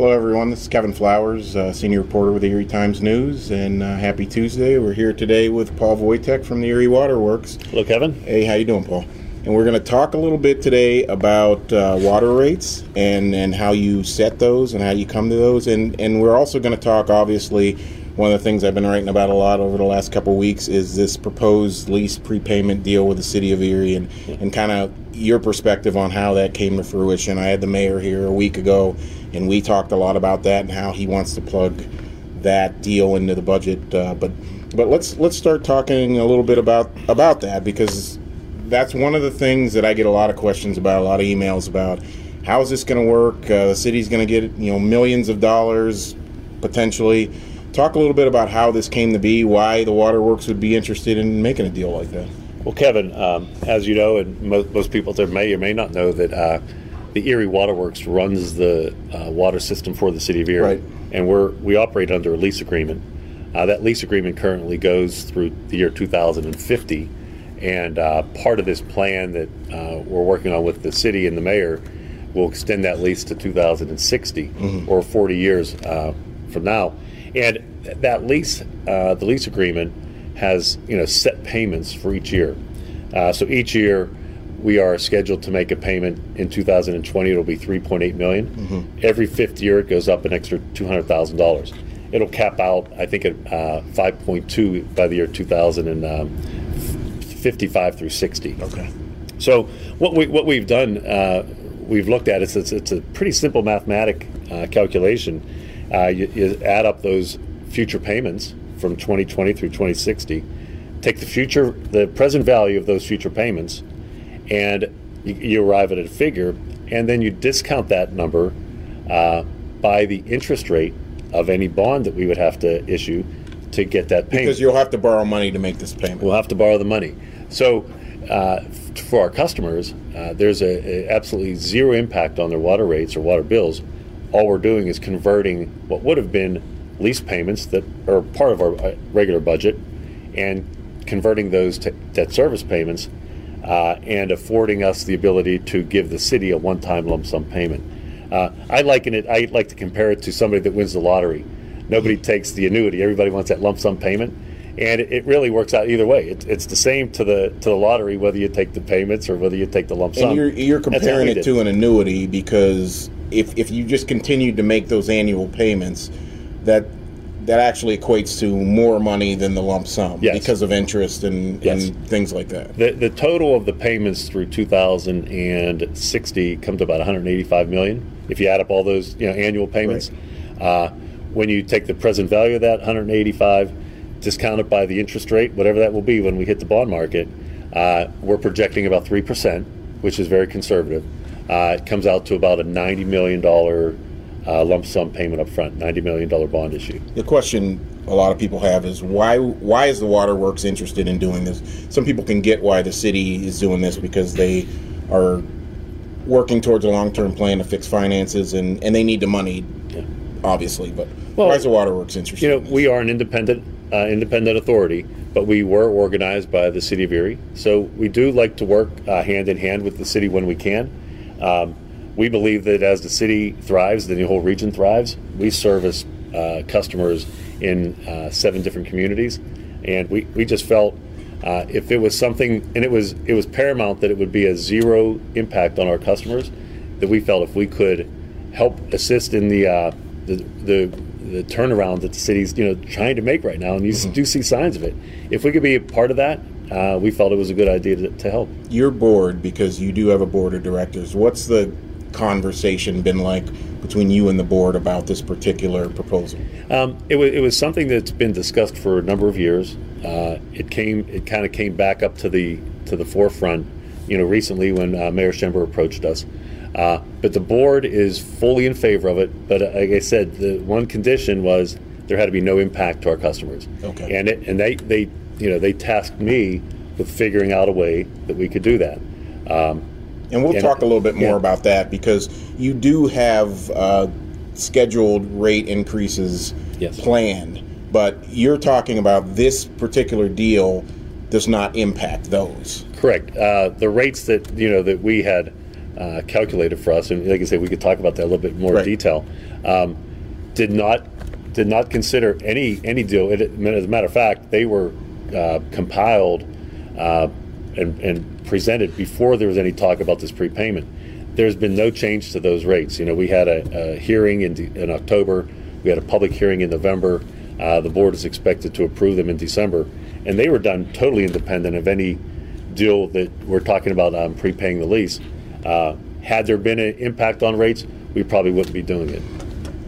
Hello, everyone. This is Kevin Flowers, uh, senior reporter with the Erie Times News, and uh, happy Tuesday. We're here today with Paul Vojtek from the Erie Waterworks. Hello, Kevin. Hey, how you doing, Paul? And we're going to talk a little bit today about uh, water rates and, and how you set those and how you come to those. And, and we're also going to talk, obviously, one of the things I've been writing about a lot over the last couple weeks is this proposed lease prepayment deal with the city of Erie and, and kind of your perspective on how that came to fruition. I had the mayor here a week ago, and we talked a lot about that and how he wants to plug that deal into the budget. Uh, but but let's let's start talking a little bit about about that because that's one of the things that I get a lot of questions about, a lot of emails about. How is this going to work? Uh, the city's going to get you know millions of dollars potentially. Talk a little bit about how this came to be, why the Waterworks would be interested in making a deal like that. Well, Kevin, um, as you know, and most, most people there may or may not know that uh, the Erie Waterworks runs the uh, water system for the city of Erie, Right. and we're we operate under a lease agreement. Uh, that lease agreement currently goes through the year 2050, and uh, part of this plan that uh, we're working on with the city and the mayor will extend that lease to 2060 or 40 years uh, from now. And that lease, uh, the lease agreement, has you know set payments for each year. Uh, so each year we are scheduled to make a payment in 2020 it'll be 3.8 million. every fifth year it goes up an extra $200000 it'll cap out i think at uh, 5.2 by the year 2055 through 60 Okay. so what we what we've done, uh, we've looked at it. It's, it's a pretty simple mathematic uh, calculation. Uh, you, you add up those future payments from 2020 through 2060. Take the future, the present value of those future payments, and you, you arrive at a figure, and then you discount that number uh, by the interest rate of any bond that we would have to issue to get that payment. Because you'll have to borrow money to make this payment. We'll have to borrow the money. So, uh, for our customers, uh, there's a, a absolutely zero impact on their water rates or water bills. All we're doing is converting what would have been lease payments that are part of our uh, regular budget, and converting those to debt service payments, uh, and affording us the ability to give the city a one-time lump sum payment. Uh, I liken it. I like to compare it to somebody that wins the lottery. Nobody takes the annuity. Everybody wants that lump sum payment, and it, it really works out either way. It, it's the same to the to the lottery whether you take the payments or whether you take the lump sum. And you're, you're comparing it did to an annuity because if, if you just continued to make those annual payments, that that actually equates to more money than the lump sum Yes. because of interest and, Yes. and things like that. The, the total of the payments through 2060 come to about 185 million. If you add up all those you know annual payments, uh, when you take the present value of that 185, discount it by the interest rate, whatever that will be when we hit the bond market, uh, we're projecting about three percent, which is very conservative. Uh, it comes out to about a 90 million dollar uh, lump sum payment up front, 90 million dollar bond issue. The question a lot of people have is why why is the waterworks interested in doing this? Some people can get why the city is doing this because they are working towards a long term plan to fix finances and, and they need the money, obviously. But Well, why is the waterworks interested? You know, in we are an independent uh, independent authority, but we were organized by the city of Erie, so we do like to work uh, hand in hand with the city when we can. Um, we believe that as the city thrives, then the whole region thrives. We service uh, customers in uh, seven different communities, and we, we just felt uh, if it was something, and it was it was paramount that it would be a zero impact on our customers, that we felt if we could help assist in the uh, the, the the turnaround that the city's you know trying to make right now, and you s do see signs of it. If we could be a part of that, uh, we felt it was a good idea to, to help. your board, because you do have a board of directors, what's the conversation been like between you and the board about this particular proposal? Um, it, was, it was something that's been discussed for a number of years. Uh, it came it kind of came back up to the to the forefront, you know, recently when uh, Mayor Schember approached us. Uh, but the board is fully in favor of it. But uh, like I said, the one condition was there had to be no impact to our customers. Okay. And it, and they they you know they tasked me with figuring out a way that we could do that. Um, And we'll talk a little bit more yeah. about that because you do have uh, scheduled rate increases Yes. planned, but you're talking about this particular deal does not impact those. Correct. Uh, the rates that you know that we had uh, calculated for us, and like I say, we could talk about that a little bit more Right. detail. Um, did not did not consider any any deal. It, as a matter of fact, they were uh, compiled uh, and, and presented before there was any talk about this prepayment. There's been no change to those rates. You know, we had a, a hearing in, de- in October. We had a public hearing in November. Uh, the board is expected to approve them in December, and they were done totally independent of any deal that we're talking about um, prepaying the lease. Uh, had there been an impact on rates, we probably wouldn't be doing it.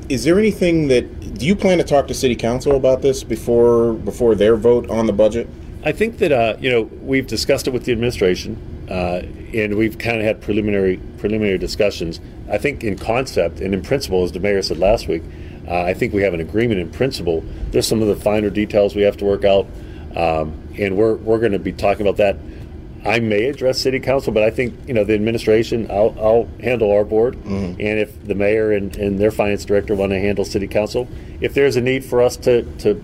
Is there anything that do you plan to talk to city council about this before before their vote on the budget? I think that uh, you know we've discussed it with the administration, uh, and we've kind of had preliminary preliminary discussions. I think in concept and in principle, as the mayor said last week, uh, I think we have an agreement in principle. There's some of the finer details we have to work out, um, and we're we're going to be talking about that. I may address city council, but I think you know the administration. I'll, I'll handle our board, and if the mayor and, and their finance director want to handle city council, if there's a need for us to to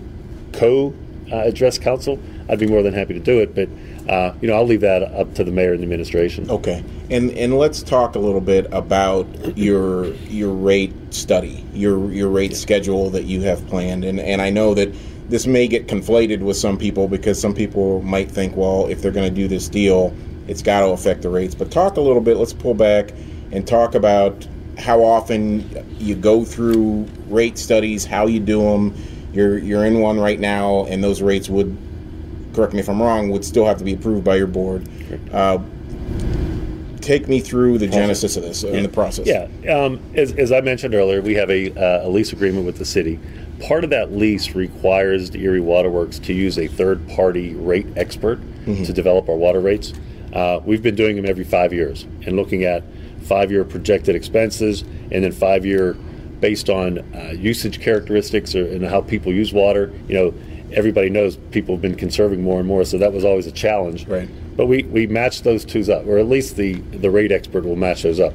co uh, address council, I'd be more than happy to do it. But uh, you know, I'll leave that up to the mayor and the administration. Okay, and and let's talk a little bit about your your rate study, your your rate schedule that you have planned, and and I know that this may get conflated with some people because some people might think, well, if they're going to do this deal, it's got to affect the rates. But talk a little bit. Let's pull back and talk about how often you go through rate studies, how you do them. You're you're in one right now, and those rates would correct me if I'm wrong, would still have to be approved by your board. Uh, take me through the genesis of this and the process. Yeah, um, as, as I mentioned earlier, we have a, uh, a lease agreement with the city. Part of that lease requires the Erie Waterworks to use a third-party rate expert to develop our water rates. Uh, we've been doing them every five years and looking at five-year projected expenses and then five-year based on uh, usage characteristics or, and how people use water. You know, everybody knows people have been conserving more and more, so that was always a challenge. Right. But we, we match those two up, or at least the, the rate expert will match those up.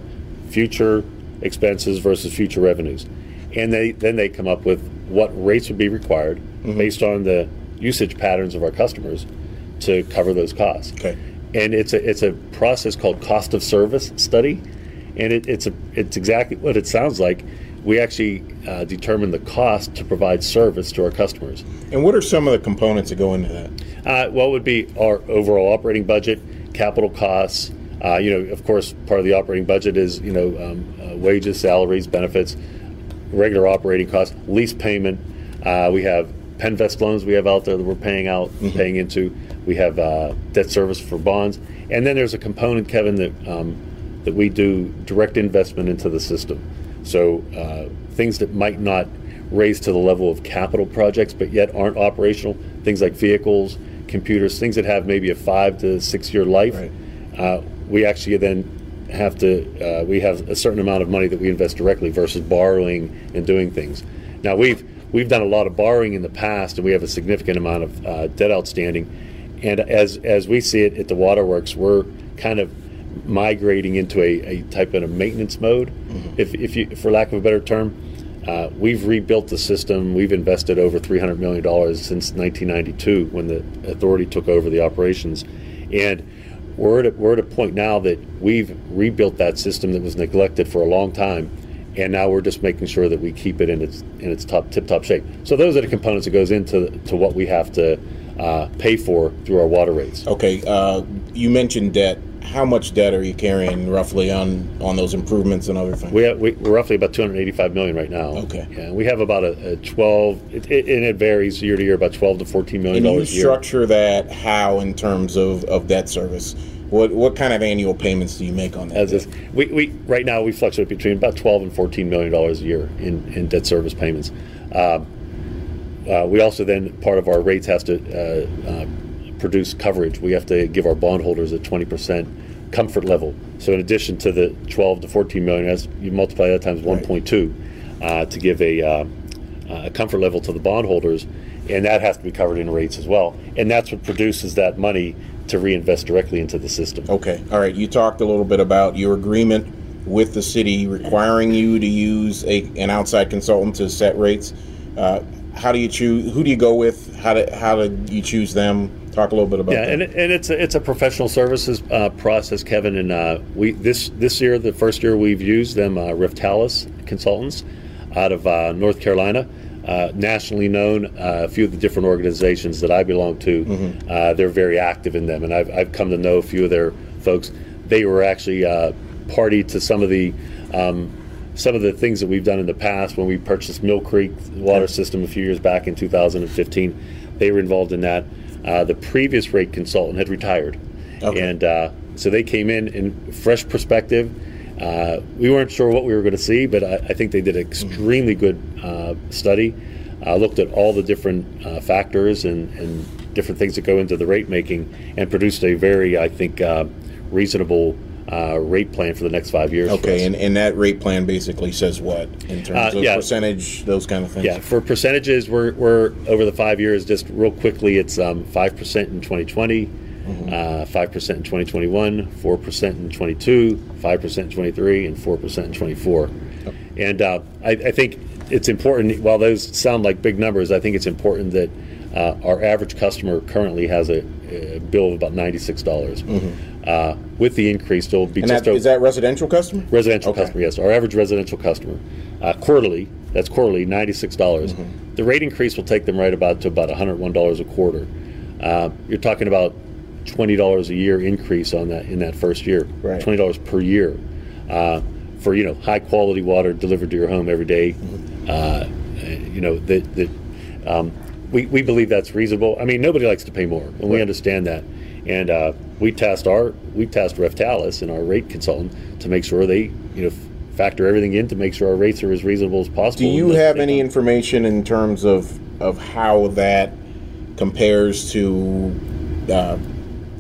Future expenses versus future revenues. And they then they come up with what rates would be required mm-hmm. based on the usage patterns of our customers to cover those costs. Okay. And it's a it's a process called cost of service study, and it, it's a it's exactly what it sounds like. We actually uh, determine the cost to provide service to our customers. And what are some of the components that go into that? Uh, what would be our overall operating budget, capital costs? Uh, you know, of course, part of the operating budget is you know um, uh, wages, salaries, benefits, regular operating costs, lease payment. Uh, we have PENNVEST loans we have out there that we're paying out, paying into. We have uh, debt service for bonds, and then there's a component, Kevin, that um, that we do direct investment into the system. So uh, things that might not raise to the level of capital projects, but yet aren't operational. Things like vehicles, computers, things that have maybe a five to six year life. Right. Uh, we actually then have to uh, we have a certain amount of money that we invest directly versus borrowing and doing things. Now we've we've done a lot of borrowing in the past, and we have a significant amount of uh, debt outstanding. And as as we see it at the waterworks, we're kind of migrating into a, a type of a maintenance mode, if, if you for lack of a better term. Uh, we've rebuilt the system. We've invested over $300 million since 1992 when the authority took over the operations. And we're at, a, we're at a point now that we've rebuilt that system that was neglected for a long time. And now we're just making sure that we keep it in its in its top tip top shape. So those are the components that goes into to what we have to uh, pay for through our water rates. Okay, uh, you mentioned debt. How much debt are you carrying roughly on on those improvements and other things? We have, we, we're roughly about 285 million right now. Okay. Yeah, we have about a, a 12, it, it, and it varies year to year, about 12 to 14 million and you dollars a year. structure that how in terms of, of debt service? What what kind of annual payments do you make on that? As is, we, we right now we fluctuate between about 12 and 14 million dollars a year in, in debt service payments. Um, uh, we also then part of our rates has to uh, uh, produce coverage. We have to give our bondholders a 20 percent comfort level. So in addition to the 12 to 14 million, as you multiply that times 1.2 uh, to give a, uh, a comfort level to the bondholders, and that has to be covered in rates as well. And that's what produces that money to reinvest directly into the system. Okay, all right. You talked a little bit about your agreement with the city requiring you to use a, an outside consultant to set rates. Uh, how do you choose? Who do you go with? How do how do you choose them? Talk a little bit about Yeah, that. and, it- and it's a, it's a professional services uh, process, Kevin. And uh, we this this year, the first year we've used them, uh, Raftelis Consultants, out of uh, North Carolina, uh, nationally known. Uh, a few of the different organizations that I belong to, uh, they're very active in them, and I've I've come to know a few of their folks. They were actually uh, party to some of the. Um, some of the things that we've done in the past when we purchased Mill Creek water system a few years back in 2015, they were involved in that. Uh, the previous rate consultant had retired, Okay. and uh, so they came in in fresh perspective. Uh, we weren't sure what we were going to see, but I, I think they did an extremely good uh, study. Uh, looked at all the different uh, factors and, and different things that go into the rate making, and produced a very, I think, uh, reasonable uh, rate plan for the next five years. okay, and, and that rate plan basically says what in terms Uh, of yeah. percentage, those kind of things. Yeah, for percentages, we're, we're over the five years. Just real quickly, it's um, five percent in 2020, uh, five percent in 2021, four percent in 22, five percent in 23, and four percent in 24. And uh, I, I think it's important. While those sound like big numbers, I think it's important that uh, our average customer currently has a, a bill of about ninety-six dollars. Uh, with the increase, it'll be And just that, over is that residential customer? residential Okay. customer. Yes, our average residential customer, uh, quarterly. That's quarterly, ninety-six dollars. Mm-hmm. The rate increase will take them right about to about one hundred one dollars a quarter. Uh, you're talking about twenty dollars a year increase on that in that first year. Right. Twenty dollars per year uh, for you know high quality water delivered to your home every day. Mm-hmm. Uh, you know that that um, we we believe that's reasonable. I mean, nobody likes to pay more, and we understand that. And uh, we tasked our we tasked Raftelis and our rate consultant to make sure they you know f- factor everything in to make sure our rates are as reasonable as possible. Do you have any information in terms of of how that compares to uh,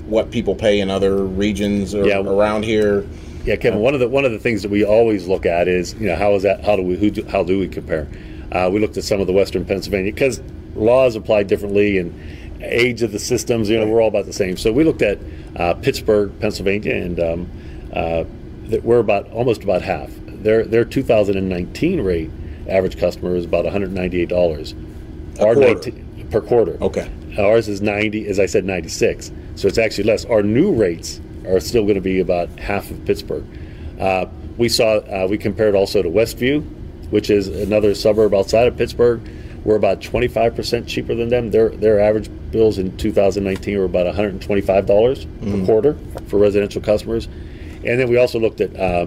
what people pay in other regions or Yeah. around here? Yeah, Kevin. One of the one of the things that we always look at is you know how is that how do we who do, how do we compare? Uh, we looked at some of the Western Pennsylvania because laws applied differently and age of the systems. You know, we're all about the same. So we looked at uh, Pittsburgh, Pennsylvania, and um, uh, that we're about almost about half. Their their 2019 rate average customer is about 198 dollars. Our quarter. 19 per quarter. Okay. Ours is 90, as I said, 96. So it's actually less. Our new rates are still going to be about half of Pittsburgh. Uh, we saw, uh, we compared also to Westview, which is another suburb outside of Pittsburgh. We're about 25% cheaper than them. Their, their average bills in 2019 were about $125 per quarter for residential customers. And then we also looked at uh,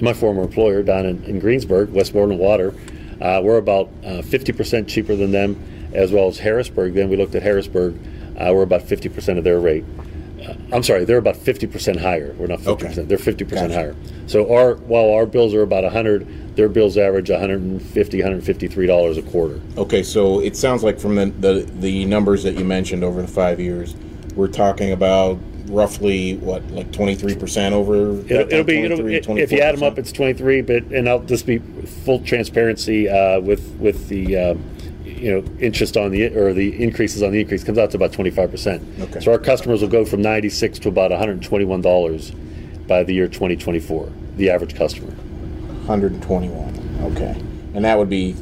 my former employer down in, in Greensburg, Westmoreland Water. Uh, we're about uh, 50% cheaper than them, as well as Harrisburg. Then we looked at Harrisburg. Uh, we're about 50% of their rate. Uh, I'm sorry, they're about 50% higher. We're not 50%. Okay. They're 50% Gotcha. higher. So our while our bills are about 100, their bills average 150, 153 dollars a quarter. Okay, so it sounds like from the, the the numbers that you mentioned over the five years, we're talking about roughly what, like twenty three percent over. It'll, it'll be it'll, 23, if you add them up, it's 23. But and I'll just be full transparency uh, with with the uh, you know interest on the or the increases on the increase comes out to about 25 percent. Okay. So our customers will go from 96 to about 121 dollars by the year 2024. The average customer 121. Okay, and that would be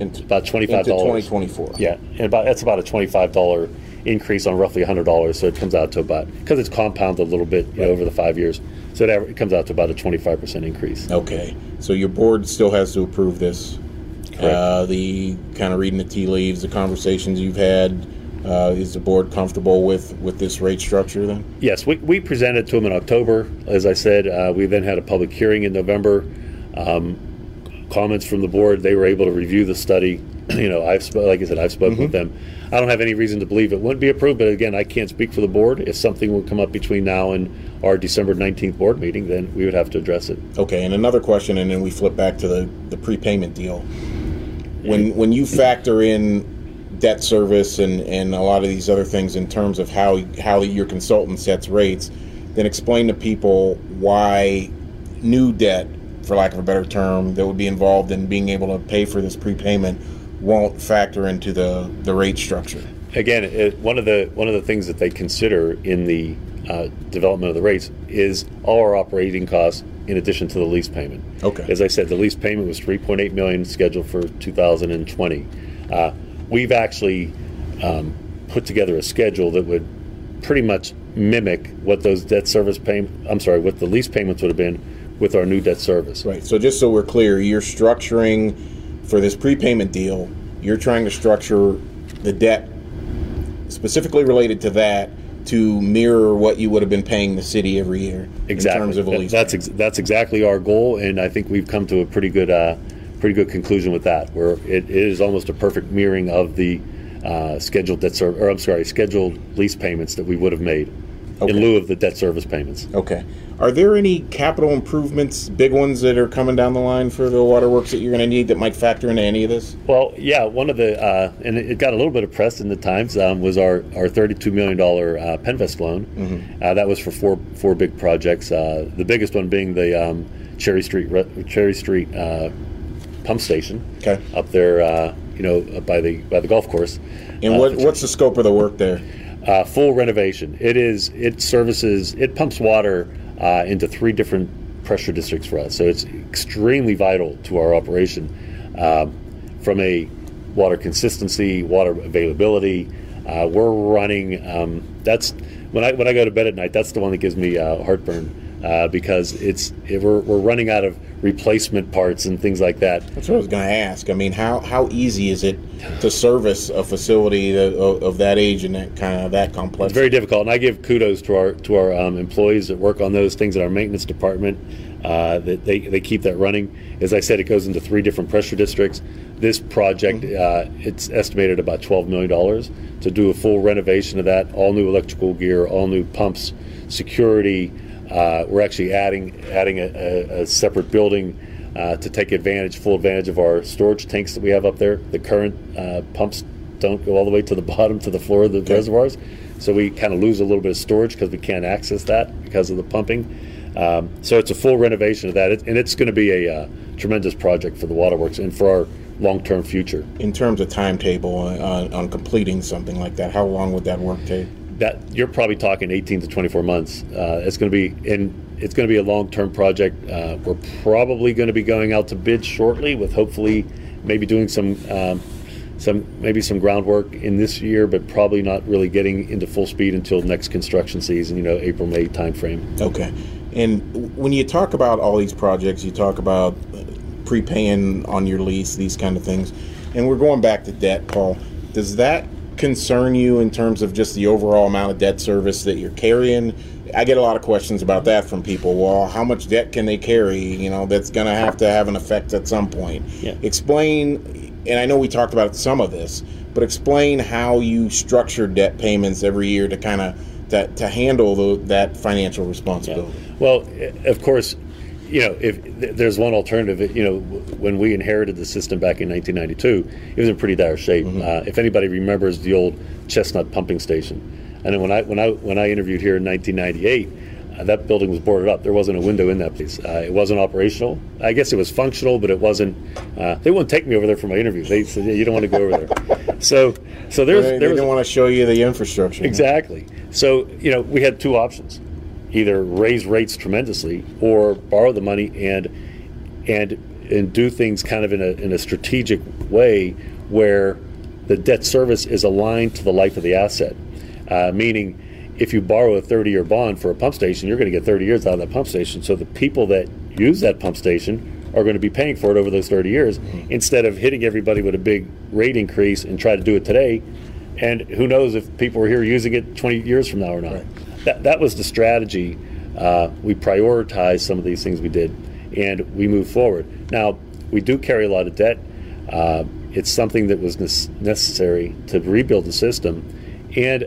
into, about 25 into dollars. 2024. Yeah, and about that's about a 25 dollar increase on roughly 100 dollars. So it comes out to about because it's compounded a little bit you know, over the five years. So it, aver- it comes out to about a 25 percent increase. Okay, so your board still has to approve this. Uh, the kind of reading the tea leaves, the conversations you've had. Uh, is the board comfortable with with this rate structure then? Yes, we, we presented to them in October. As I said, uh, we then had a public hearing in November. Um, comments from the board, they were able to review the study. you know, I've sp- like I said, I've spoken with them. I don't have any reason to believe it wouldn't be approved, but again, I can't speak for the board. If something would come up between now and our December 19th board meeting, then we would have to address it. Okay, and another question, and then we flip back to the, the prepayment deal. When when you factor in debt service and, and a lot of these other things in terms of how how your consultant sets rates, then explain to people why new debt, for lack of a better term, that would be involved in being able to pay for this prepayment won't factor into the, the rate structure. again, it, one of the one of the things that they consider in the uh, development of the rates is all our operating costs in addition to the lease payment. Okay. As I said, the lease payment was 3.8 million scheduled for 2020. Uh, we've actually um, put together a schedule that would pretty much mimic what those debt service pay. I'm sorry, what the lease payments would have been with our new debt service. Right. So just so we're clear, you're structuring for this prepayment deal. You're trying to structure the debt specifically related to that to mirror what you would have been paying the city every year Exactly. in terms of a lease. That's ex- that's exactly our goal, and I think we've come to a pretty good uh, pretty good conclusion with that. Where it, it is almost a perfect mirroring of the uh, scheduled debt service, or I'm sorry, scheduled lease payments that we would have made Okay. in lieu of the debt service payments. Okay. Are there any capital improvements, big ones that are coming down the line for the waterworks that you're going to need that might factor into any of this? Well, yeah, one of the uh, and it got a little bit of press in the Times um, was our our thirty-two million dollar uh, PENNVEST loan. Uh, that was for four four big projects. Uh, the biggest one being the um, Cherry Street Re- Cherry Street uh, pump station. Okay. Up there, uh, you know, by the by the golf course. And Uh, what, what's the scope of the work there? Uh, full renovation. It is. It services. It pumps water uh, into three different pressure districts for us. So it's extremely vital to our operation, um, from a water consistency, water availability. Uh, we're running. Um, that's when I when I go to bed at night. That's the one that gives me uh, heartburn uh, because it's it, we're we're running out of replacement parts and things like that. That's what I was going to ask. I mean, how, how easy is it to service a facility that, of, of that age and that kind of that complex? It's very difficult, and I give kudos to our to our um, employees that work on those things in our maintenance department. Uh, that they, they keep that running. As I said, it goes into three different pressure districts. This project, uh, it's estimated about twelve million dollars to do a full renovation of that. All new electrical gear, all new pumps, security. Uh, we're actually adding adding a, a, a separate building uh, to take advantage, full advantage of our storage tanks that we have up there. The current uh, pumps don't go all the way to the bottom to the floor of the reservoirs, so we kind of lose a little bit of storage because we can't access that because of the pumping. Um, so it's a full renovation of that, it, and it's going to be a uh, tremendous project for the waterworks and for our long-term future. In terms of timetable on, on completing something like that, how long would that work take? That you're probably talking 18 to 24 months. Uh, it's going to be in. It's going to be a long-term project. Uh, we're probably going to be going out to bid shortly, with hopefully maybe doing some um, some maybe some groundwork in this year, but probably not really getting into full speed until next construction season. You know, April May timeframe. Okay. And when you talk about all these projects, you talk about uh, prepaying on your lease, these kind of things, and we're going back to debt, Paul. Does that concern you in terms of just the overall amount of debt service that you're carrying? I get a lot of questions about that from people. Well, how much debt can they carry? You know, that's going to have to have an effect at some point. Yeah. Explain, and I know we talked about some of this, but explain how you structure debt payments every year to kind of that to handle the, that financial responsibility. Well, eh, of course, you know, if there's one alternative, you know, when we inherited the system back in 1992, it was in pretty dire shape. Uh, if anybody remembers the old Chestnut pumping station, and then when I when I when I interviewed here in 1998, uh, that building was boarded up. There wasn't a window in that place. Uh, it wasn't operational. I guess it was functional, but it wasn't. Uh, they wouldn't take me over there for my interview. They said, yeah, "You don't want to go over there." So, so there's They, they there was don't want to show you the infrastructure. Exactly. So, you know, we had two options. Either raise rates tremendously or borrow the money and and and do things kind of in a in a strategic way where the debt service is aligned to the life of the asset. Uh, meaning if you borrow a 30 year bond for a pump station, you're going to get 30 years out of that pump station. So the people that use that pump station are going to be paying for it over those 30 years instead of hitting everybody with a big rate increase and try to do it today. And who knows if people are here using it 20 years from now or not. That, that was the strategy. Uh, we prioritized some of these things we did and we moved forward. Now, we do carry a lot of debt. Uh, it's something that was nes- necessary to rebuild the system. And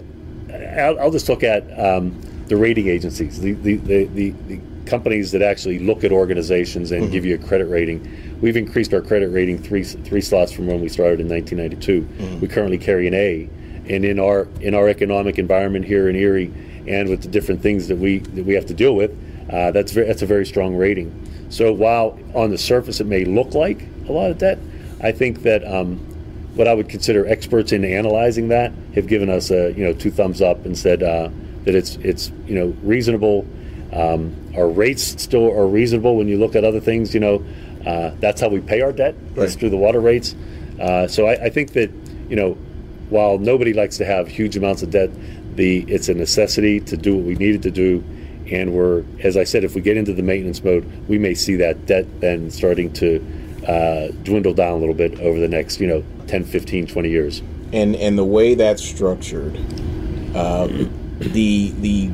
I'll, I'll just look at um, the rating agencies, the, the, the, the, the companies that actually look at organizations and give you a credit rating. We've increased our credit rating three three slots from when we started in 1992. We currently carry an A, and in our in our economic environment here in Erie, and with the different things that we that we have to deal with, uh, that's very, that's a very strong rating. So while on the surface it may look like a lot of debt, I think that um, what I would consider experts in analyzing that have given us a you know two thumbs up and said uh, that it's it's you know reasonable. Um, our rates still are reasonable when you look at other things. You know, uh, that's how we pay our debt. That's Right. through the water rates. Uh, so I, I think that you know, while nobody likes to have huge amounts of debt, the it's a necessity to do what we needed to do. And we're, as I said, if we get into the maintenance mode, we may see that debt then starting to uh, dwindle down a little bit over the next, you know, 10, 15, 20 years. and and the way that's structured, um, the the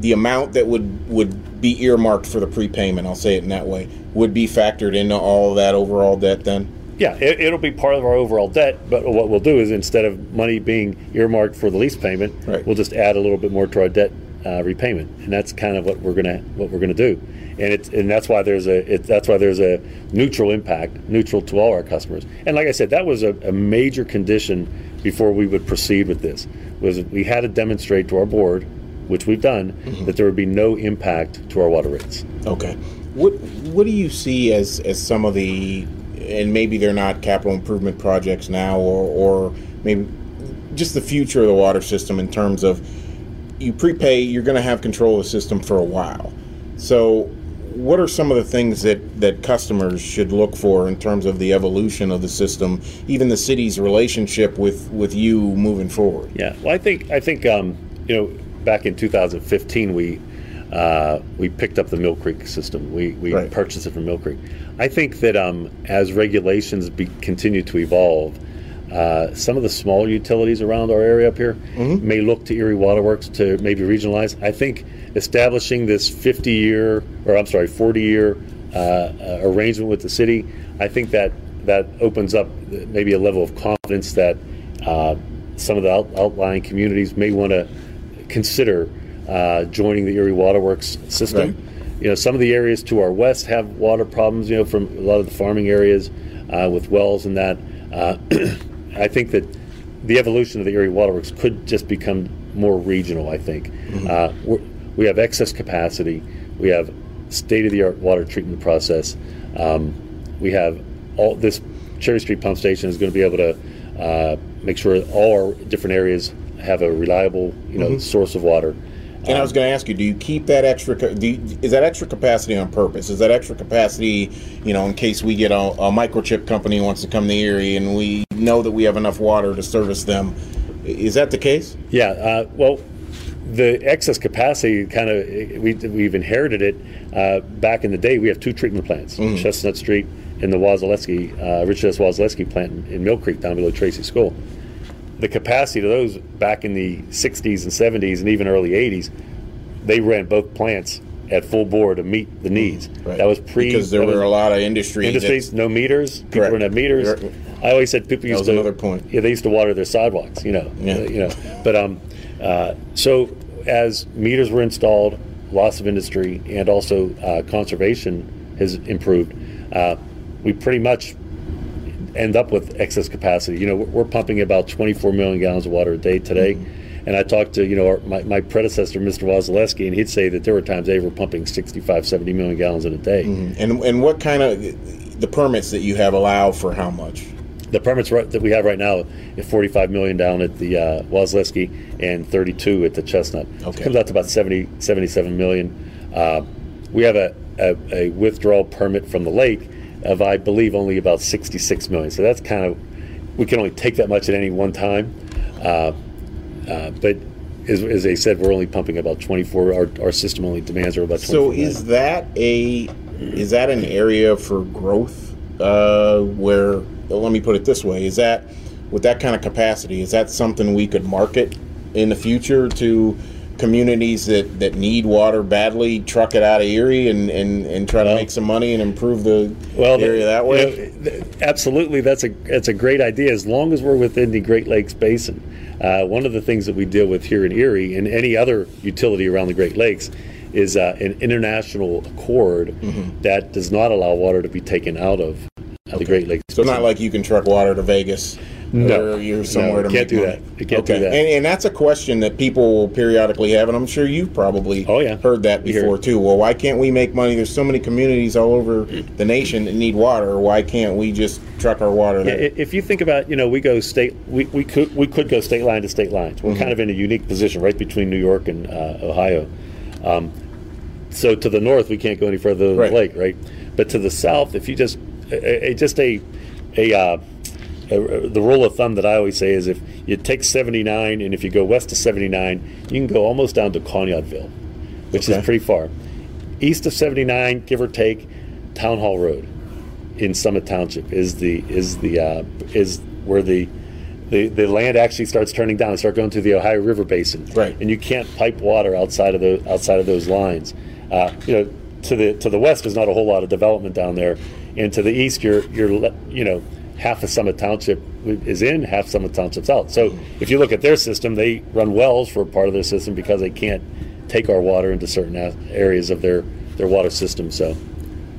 the amount that would would be earmarked for the prepayment, I'll say it in that way, would be factored into all that overall debt. Then, Yeah, it, it'll be part of our overall debt, but what we'll do is instead of money being earmarked for the lease payment, Right. we'll just add a little bit more to our debt uh, repayment, and that's kind of what we're gonna what we're gonna do, and it's and that's why there's a it, that's why there's a neutral impact, neutral to all our customers, and like I said, that was a, a major condition before we would proceed with this was we had to demonstrate to our board, which we've done, that there would be no impact to our water rates. okay, what what do you see as as some of the and maybe they're not capital improvement projects now, or or maybe just the future of the water system in terms of you prepay, you're going to have control of the system for a while. So, what are some of the things that, that customers should look for in terms of the evolution of the system, even the city's relationship with, with you moving forward? Yeah, well, I think I think um, you know back in 2015 we uh, we picked up the Mill Creek system. We we Right. purchased it from Mill Creek. I think that um, as regulations be, continue to evolve, uh, some of the smaller utilities around our area up here may look to Erie Waterworks to maybe regionalize. I think establishing this 50 year or I'm sorry 40 year uh, uh, arrangement with the city, I think that that opens up maybe a level of confidence that uh, some of the out, outlying communities may want to consider uh, joining the Erie Waterworks system. Right. You know, some of the areas to our west have water problems. You know, from a lot of the farming areas uh, with wells and that. Uh, I think that the evolution of the Erie Waterworks could just become more regional. I think uh, we're, we have excess capacity. We have state-of-the-art water treatment process. Um, we have all this Cherry Street pump station is going to be able to uh, make sure all our different areas have a reliable, you know, source of water. And I was going to ask you, do you keep that extra? You, is that extra capacity on purpose? Is that extra capacity, you know, in case we get a, a microchip company wants to come to Erie and we know that we have enough water to service them? Is that the case? Yeah, uh, well, the excess capacity kind of we, we've inherited it uh, back in the day. We have two treatment plants, Chestnut Street and the Wasielewski, uh, Richard S. Wasielewski plant in, in Mill Creek down below Tracy School. The capacity to those back in the 60s and 70s and even early 80s, they ran both plants at full bore to meet the needs. Right. That was pre because there were a lot of industry industries, no meters. People Correct. wouldn't have meters. Correct. I always said people used was to. another point. Yeah, they used to water their sidewalks. You know. Yeah. uh, you know. But um, uh, so as meters were installed, loss of industry, and also uh, conservation has improved. Uh, we pretty much end up with excess capacity. You know, we're, pumping about 24 million gallons of water a day today. And I talked to, you know, our, my, my predecessor, Mr. Wasielewski, and he'd say that there were times they were pumping 65, 70 million gallons in a day. And and what kind of the permits that you have allow for how much? The permits right, that we have right now is 45 million down at the uh, and 32 at the Chestnut. Okay. It comes out to about 70, 77 million. Uh, we have a, a, a withdrawal permit from the lake of, I believe, only about 66 million. So that's kind of, we can only take that much at any one time. Uh, uh, but as, as they said, we're only pumping about 24. Our, our system only demands are about 24 So million. is that a is that an area for growth uh, where let me put it this way is that with that kind of capacity is that something we could market in the future to communities that, that need water badly truck it out of Erie and, and, and try to make some money and improve the well, area that you way know, absolutely, that's a that's a great idea as long as we're within the Great Lakes Basin. Uh, one of the things that we deal with here in Erie and any other utility around the Great Lakes is uh, an international accord Mm-hmm. that does not allow water to be taken out of uh, the Great Lakes. so it's not like you can truck water to Vegas No. you're somewhere No, to can't make do money. that. You can't do okay. that. And, and that's a question that people will periodically have and I'm sure you've probably Oh, yeah. heard that before too well why can't we make money there's so many communities all over the nation that need water why can't we just truck our water Yeah, if you think about, you know, we go state, we, we could we could go state line to state lines. We're kind of in a unique position, right between New York and uh, Ohio. Um, so to the north, we can't go any further than Right. the lake, right? But to the south, if you just a, a, just a a uh, uh, the rule of thumb that I always say is if you take 79 and if you go west of 79, you can go almost down to Conneautville, which Okay. is pretty far. East of 79, give or take, Town Hall Road in Summit Township is the is the uh, is where the, the the land actually starts turning down and start going to the Ohio River Basin. Right. And you can't pipe water outside of the outside of those lines. Uh, you know, to the to the west there's not a whole lot of development down there, and to the east you're you're you know half of Summit Township is in, half Summit Township's out. So if you look at their system, they run wells for part of their system because they can't take our water into certain areas of their their water system. So.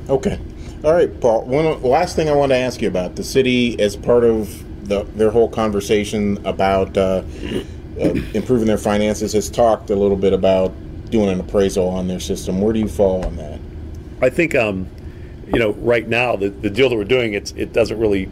Okay. All right, Paul. One last thing I want to ask you about the city as part of the, their whole conversation about uh, uh, improving their finances has talked a little bit about doing an appraisal on their system. Where do you fall on that? I think um, you know right now the, the deal that we're doing it's it doesn't really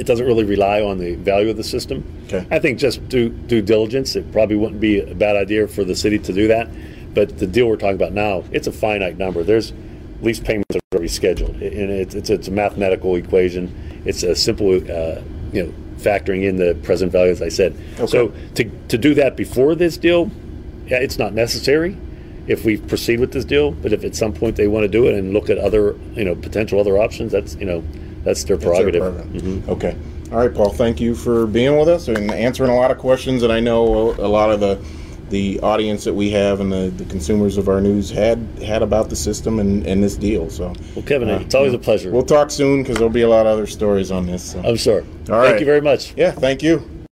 it doesn't really rely on the value of the system. Okay. I think just due due diligence it probably wouldn't be a bad idea for the city to do that. But the deal we're talking about now it's a finite number. There's lease payments are already scheduled, and it's it's, it's a mathematical equation. It's a simple uh, you know factoring in the present value as I said. So to to do that before this deal, yeah, it's not necessary if we proceed with this deal. But if at some point they want to do it and look at other, you know, potential other options, that's you know, that's their That's their prerogative. prerogative. Mm-hmm. Okay. All right, Paul. Thank you for being with us and answering a lot of questions. And I know a lot of the the audience that we have and the, the consumers of our news had had about the system and, and this deal. So Well, Kevin, uh, it's always a pleasure. we'll talk soon because there'll be a lot of other stories on this. So. I'm sure. All Thank right. you very much. Yeah. Thank you.